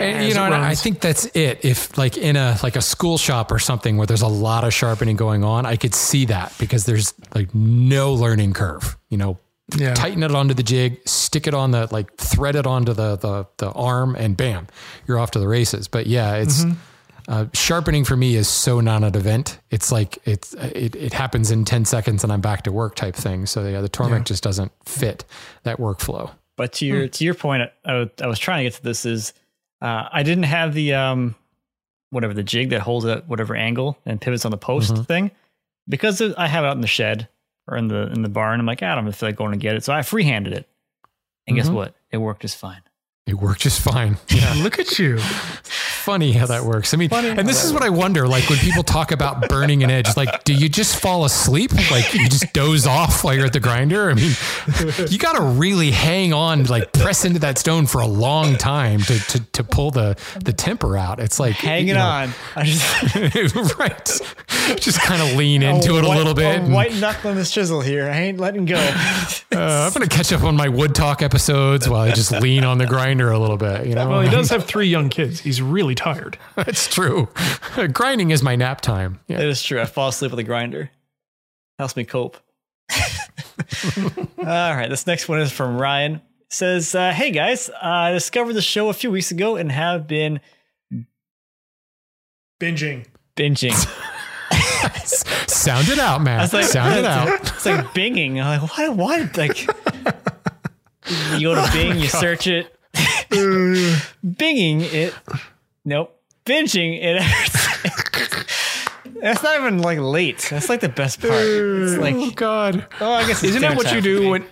and, you know, I think that's it. If like in a like a school shop or something where there's a lot of sharpening going on, I could see that because there's like no learning curve. You know, yeah. tighten it onto the jig, stick it on the like thread it onto the the the arm, and bam, you're off to the races. But yeah, it's. Mm-hmm. Uh, sharpening for me is so non an event. It's like it's it, it happens in 10 seconds and I'm back to work type thing. So yeah, the Tormek Yeah. just doesn't fit that workflow. But to your to your point, I, was- I was trying to get to this is uh, I didn't have the um whatever the jig that holds it at whatever angle and pivots on the post Mhm. thing because I have it out in the shed or in the in the barn. I'm like "Ah, I don't feel like going to get it, so I freehanded it, and guess Mhm. what? It worked just fine. It worked just fine. Yeah. Look at you. Funny how that works. I mean, funny and this is what I wonder like when people talk about burning an edge, like, do you just fall asleep? Like, you just doze off while you're at the grinder? I mean, you got to really hang on, like, press into that stone for a long time to, to, to pull the, the temper out. It's like Hanging you know, on, I just right. Just kind of lean into it a white- little bit. A and, white knuckling this chisel here. I ain't letting go. uh, I'm going to catch up on my wood talk episodes while I just lean on the grinder a little bit. You know, Well, he does have three young kids. He's really tired. That's true. Grinding is my nap time. Yeah. It is true. I fall asleep with a grinder. Helps me cope. All right. This next one is from Ryan. It says, uh, Hey guys, I discovered the show a few weeks ago and have been Binging. binging. Sound it out, I man. was like, Sound it out. It's like binging. I'm like, what? What? Like, you go to Bing, you search it. Binging it. Nope. Binging it. That's not even like late. That's like the best part. It's like, oh God. oh, I guess it's Isn't that what you do when?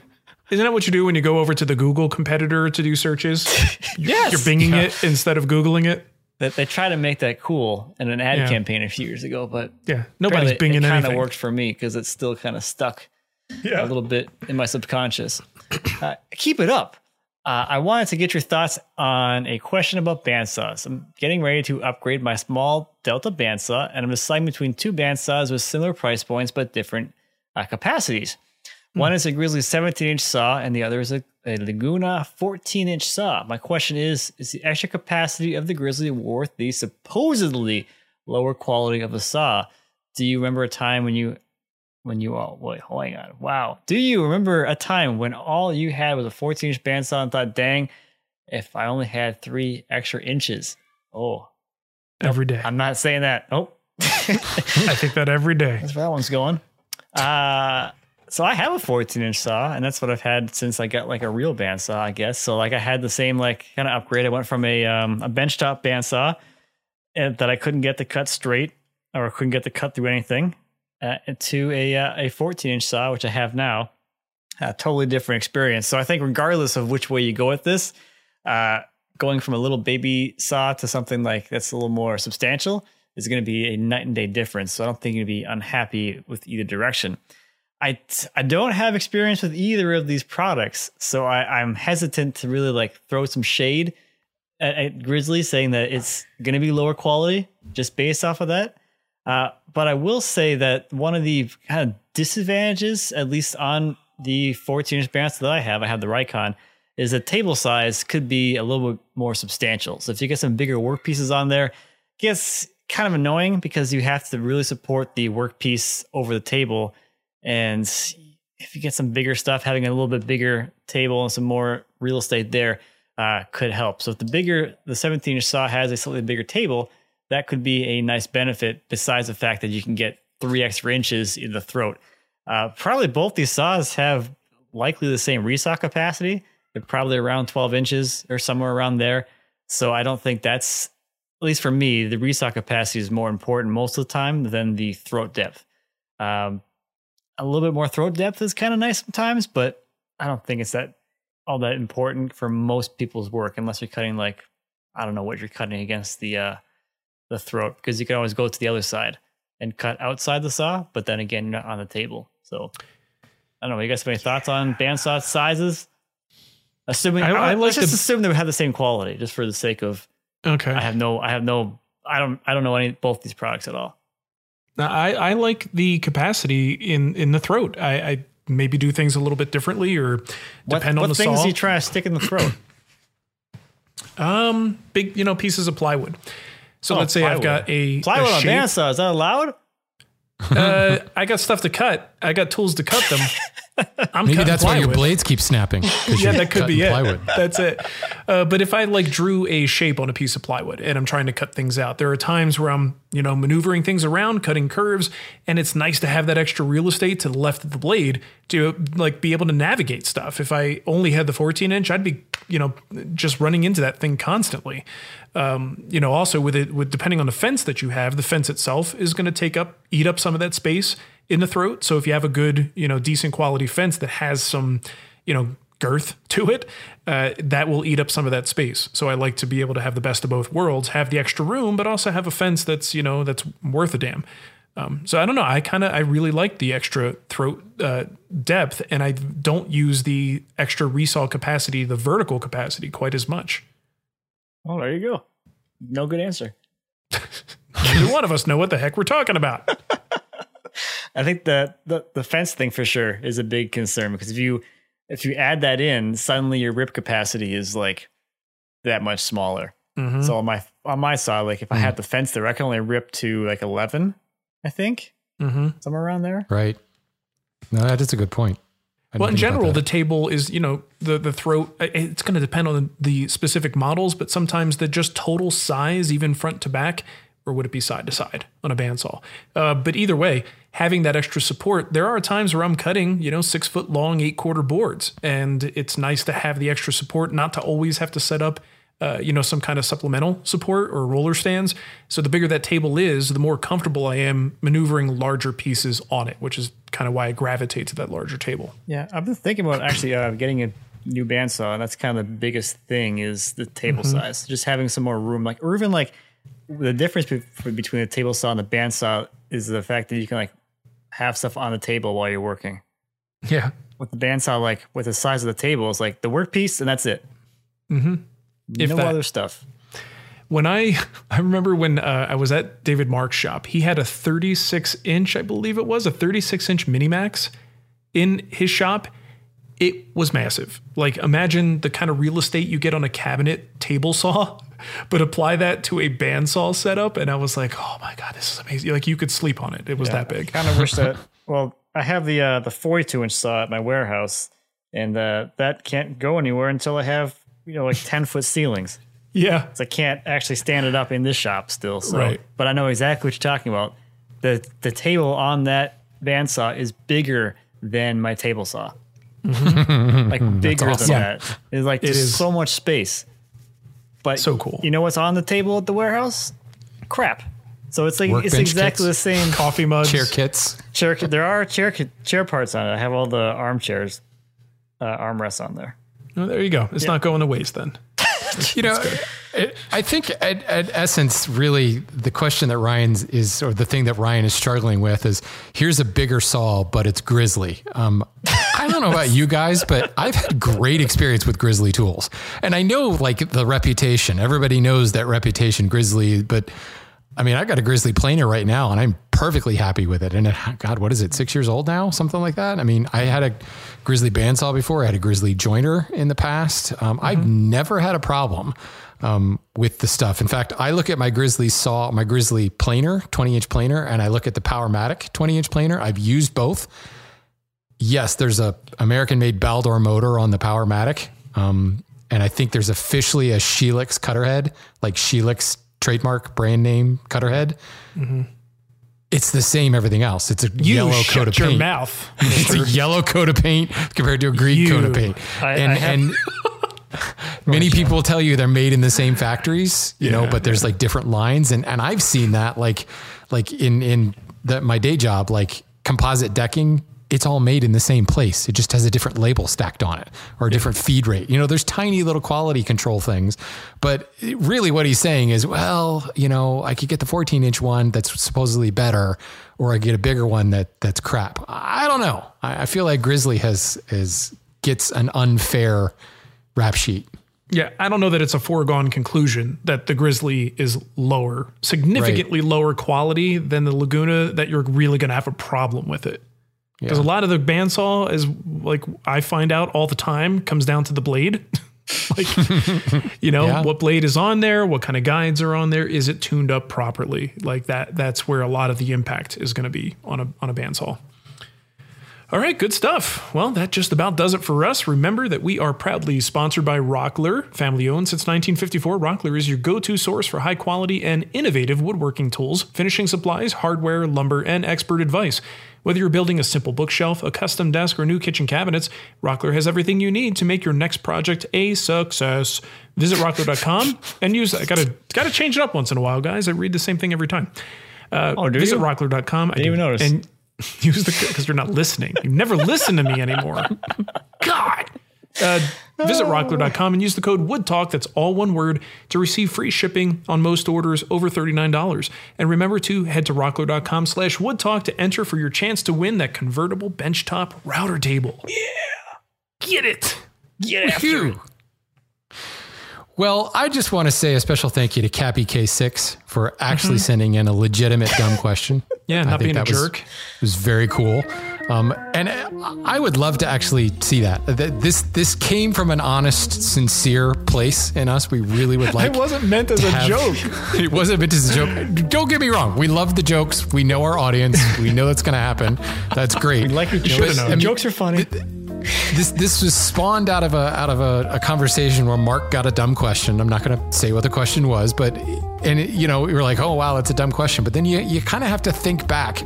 Isn't that what you do when you go over to the Google competitor to do searches? Yes. You're binging it instead of Googling it. that they try to make that cool in an ad Yeah. campaign a few years ago, but Yeah, nobody's binging it kind of worked for me because it's still kind of stuck Yeah. a little bit in my subconscious. Uh, keep it up. Uh, I wanted to get your thoughts on a question about bandsaws. I'm getting ready to upgrade my small Delta bandsaw, and I'm deciding between two bandsaws with similar price points but different uh, capacities. One is a Grizzly 17 inch saw, and the other is a, a Laguna 14 inch saw. My question is Is the extra capacity of the Grizzly worth the supposedly lower quality of the saw? Do you remember a time when you, when you all, wait, hang on, wow. Do you remember a time when all you had was a 14 inch bandsaw and thought, dang, if I only had three extra inches? Oh, every day. I'm not saying that. Oh, I think that every day. that's where that one's going. Uh, so I have a 14 inch saw, and that's what I've had since I got like a real bandsaw, I guess. So like I had the same like kind of upgrade. I went from a um, a benchtop bandsaw and that I couldn't get to cut straight or couldn't get to cut through anything uh, to a uh, a 14 inch saw, which I have now. A totally different experience. So I think regardless of which way you go with this, uh, going from a little baby saw to something like that's a little more substantial is going to be a night and day difference. So I don't think you'd be unhappy with either direction. I I don't have experience with either of these products, so I, I'm hesitant to really like throw some shade at, at Grizzly, saying that it's going to be lower quality just based off of that. Uh, but I will say that one of the kind of disadvantages, at least on the 14 inch bandsaw that I have, I have the Rikon, is that table size could be a little bit more substantial. So if you get some bigger workpieces on there, it gets kind of annoying because you have to really support the workpiece over the table. And if you get some bigger stuff, having a little bit bigger table and some more real estate there uh, could help. So if the bigger the 17 inch saw has a slightly bigger table, that could be a nice benefit. Besides the fact that you can get three extra inches in the throat. Uh, probably both these saws have likely the same resaw capacity. They're probably around 12 inches or somewhere around there. So I don't think that's, at least for me, the resaw capacity is more important most of the time than the throat depth. Um, a little bit more throat depth is kind of nice sometimes, but I don't think it's that all that important for most people's work unless you're cutting like I don't know what you're cutting against the uh the throat because you can always go to the other side and cut outside the saw, but then again you're not on the table. So I don't know. You guys have any thoughts on bandsaw sizes? Assuming I- I let's like just the- assume they have the same quality, just for the sake of Okay. I have no I have no I don't I don't know any both these products at all. Now, I, I like the capacity in, in the throat. I, I maybe do things a little bit differently or What, depend what on the things saw. you try to stick in the throat? um, big, you know, pieces of plywood. So Oh, let's say I've got a, Plywood a on bandsaw, is that allowed? uh, I got stuff to cut. I got tools to cut them. I'm Maybe that's why your blades keep snapping. yeah, that could be it. Plywood. That's it. Uh, but if I like drew a shape on a piece of plywood and I'm trying to cut things out, there are times where I'm, you know, maneuvering things around, cutting curves, and it's nice to have that extra real estate to the left of the blade to like be able to navigate stuff. If I only had the 14 inch, I'd be, you know, just running into that thing constantly. Um, you know, also with it, with depending on the fence that you have, the fence itself is going to take up, eat up some of that space in the throat. So if you have a good, you know, decent quality fence that has some, you know, girth to it, uh, that will eat up some of that space. So I like to be able to have the best of both worlds, have the extra room, but also have a fence that's, you know, that's worth a damn. Um, so I don't know. I kind of, I really like the extra throat uh, depth, and I don't use the extra resaw capacity, the vertical capacity, quite as much. Oh, there you go. No good answer. Neither one of us know what the heck we're talking about. I think the, the the fence thing for sure is a big concern because if you if you add that in, suddenly your rip capacity is like that much smaller. Mhm. So on my on my side, like if I had the fence there, I can only rip to like eleven, I think, Mm-hmm. somewhere around there. Right. No, that is a good point. Well, in general, the table is, you know, the the throat. It's going to depend on the specific models, but sometimes the just total size, even front to back, or would it be side to side on a bandsaw? Uh, but either way, having that extra support, there are times where I'm cutting, you know, six foot long, eight quarter boards, and it's nice to have the extra support, not to always have to set up. Uh, you know, some kind of supplemental support or roller stands. So the bigger that table is, the more comfortable I am maneuvering larger pieces on it, which is kind of why I gravitate to that larger table. Yeah, I've been thinking about actually uh, getting a new bandsaw, and that's kind of the biggest thing is the table Mhm. size. Just having some more room, like or even like the difference be- between the table saw and the bandsaw is the fact that you can like have stuff on the table while you're working. Yeah. With the bandsaw, like with the size of the table, it's like the workpiece and that's it. Mm-hmm. If no that. other stuff. When I I remember when uh, I was at David Marks' shop, he had a 36 inch, I believe it was a 36 inch Minimax in his shop. It was massive. Like imagine the kind of real estate you get on a cabinet table saw, but apply that to a bandsaw setup, and I was like, oh my god, this is amazing. Like you could sleep on it. It was that big. kind of wish that. Well, I have the uh, the 42 inch saw at my warehouse, and uh, that can't go anywhere until I have you know like 10 foot ceilings. Yeah, so I can't actually stand it up in this shop still. So, Right. but I know exactly what you're talking about. the The table on that bandsaw is bigger than my table saw. like bigger awesome. than Yeah. that. It's like It there's so much space. But So cool. You know what's on the table at the warehouse? Crap. So it's like it's exactly kits? the same Coffee mugs. chair kits. chair. There are chair chair parts on it. I have all the armchairs, uh, armrests on there. Oh, there you go. It's not going to waste then. You know, it, I think at, at essence, really, the question that Ryan's is, or the thing that Ryan is struggling with is here's a bigger saw, but it's grizzly. Um, I don't know about you guys, but I've had great experience with grizzly tools. And I know like the reputation, everybody knows that reputation, grizzly, but I mean, I got a grizzly planer right now and I'm perfectly happy with it. And it, God, what is it? Six years old now? Something like that. I mean, I had a grizzly bandsaw before. I had a grizzly jointer in the past. Um, I've never had a problem um, with the stuff. In fact, I look at my grizzly saw, my grizzly planer, 20 inch planer, and I look at the Powermatic 20 inch planer. I've used both. Yes, there's a American made Baldor motor on the Powermatic. Um, and I think there's officially a Shelix cutterhead, like Shelix trademark brand name cutter head. It's the same everything else. It's a You yellow coat of your paint. mouth. It's a yellow coat of paint compared to a green You. coat of paint. I- and I and many people tell you they're made in the same factories, you know, but there's like different lines and and I've seen that like like in in the, my day job like composite decking it's all made in the same place. It just has a different label stacked on it or a different feed rate. You know, there's tiny little quality control things, but really what he's saying is, well, you know, I could get the 14 inch one that's supposedly better, or I get a bigger one that that's crap. I don't know. I, I feel like Grizzly has is gets an unfair rap sheet. Yeah, I don't know that it's a foregone conclusion that the Grizzly is lower, significantly lower quality than the Laguna, that you're really going to have a problem with it. Because a lot of the bandsaw is like I find out all the time comes down to the blade. like, you know, Yeah. what blade is on there, what kind of guides are on there, is it tuned up properly? Like that, that's where a lot of the impact is going to be on a on a bandsaw. All All right, good stuff. Well, that just about does it for us. Remember that we are proudly sponsored by Rockler, family owned since 1954. Rockler is your go to source for high quality and innovative woodworking tools, finishing supplies, hardware, lumber, and expert advice. Whether you're building a simple bookshelf, a custom desk, or new kitchen cabinets, Rockler has everything you need to make your next project a success. Visit rockler.com and use I Gotta, gotta change it up once in a while, guys. I read the same thing every time. Uh, Oh, do visit you? rockler.com. I Didn't even notice. And use the because you're not listening. You never listen to me anymore. God. Uh, visit rockler.com and use the code WoodTalk, that's all one word, to receive free shipping on most orders over $39. And remember to head to rockler.com slash woodtalk to enter for your chance to win that convertible benchtop router table. Yeah. Get it. Get after it. Well, I just want to say a special thank you to Cappy K6 for actually sending in a legitimate dumb question. Mm-hmm. Yeah, I not think being a that was- jerk. It was very cool. Um, and I would love to actually see that. That This this came from an honest, sincere place in us. We really would like. it wasn't meant as a have- joke. it wasn't meant as a joke. Don't get me wrong. We love the jokes. We know our audience. We know that's going to happen. That's great. We like your But, jokes. I mean, jokes are funny. this this was spawned out of a out of a, a conversation where Mark got a dumb question. I'm not going to say what the question was, but and it, you know we were like, oh wow, that's a dumb question. But then you you kind of have to think back.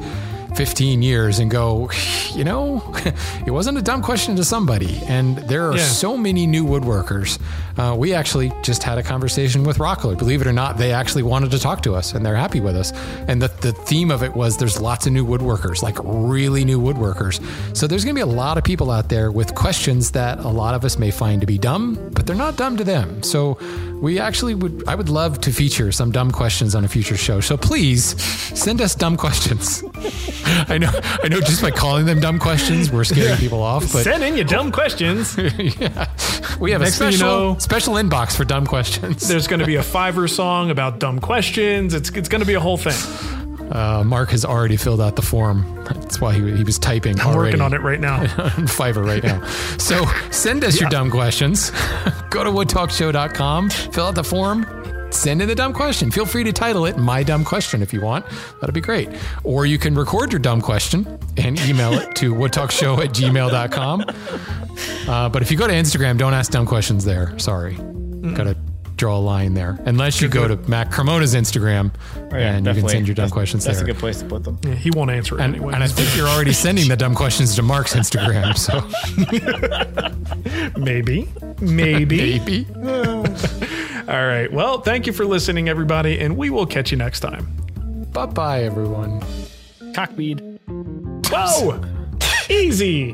15 years and go, you know, it wasn't a dumb question to somebody. And there are Yeah. so many new woodworkers. Uh, we actually just had a conversation with Rockler. Believe it or not, they actually wanted to talk to us and they're happy with us. And the, the theme of it was there's lots of new woodworkers, like really new woodworkers. So there's going to be a lot of people out there with questions that a lot of us may find to be dumb, but they're not dumb to them. So we actually would, I would love to feature some dumb questions on a future show. So please send us dumb questions. I know, I know just by calling them dumb questions, we're scaring people off, but Send in your dumb questions. yeah, we have Next a you special, know- special inbox for dumb questions. There's going to be a Fiverr song about dumb questions. It's, it's going to be a whole thing. Uh, Mark has already filled out the form. That's why he, he was typing. I'm already working on it right now. on Fiverr right now. So send us your dumb questions. Go to woodtalkshow.com, fill out the form, send in the dumb question. Feel free to title it My Dumb Question if you want. That'd be great. Or you can record your dumb question and email it to woodtalkshow at gmail.com. Uh, but if you go to Instagram, don't ask dumb questions there. Sorry. Gotta draw a line there. Unless you go to Matt Cremona's Instagram Oh, yeah, and you can send your dumb That's- questions That's there. That's a good place to put them. Yeah, he won't answer it And, anyway. and I think you're already sending the dumb questions to Mark's Instagram. So maybe, maybe. maybe. All right. Well, thank you for listening, everybody, and we will catch you next time. Bye bye, everyone. Cockbead. Whoa! Easy.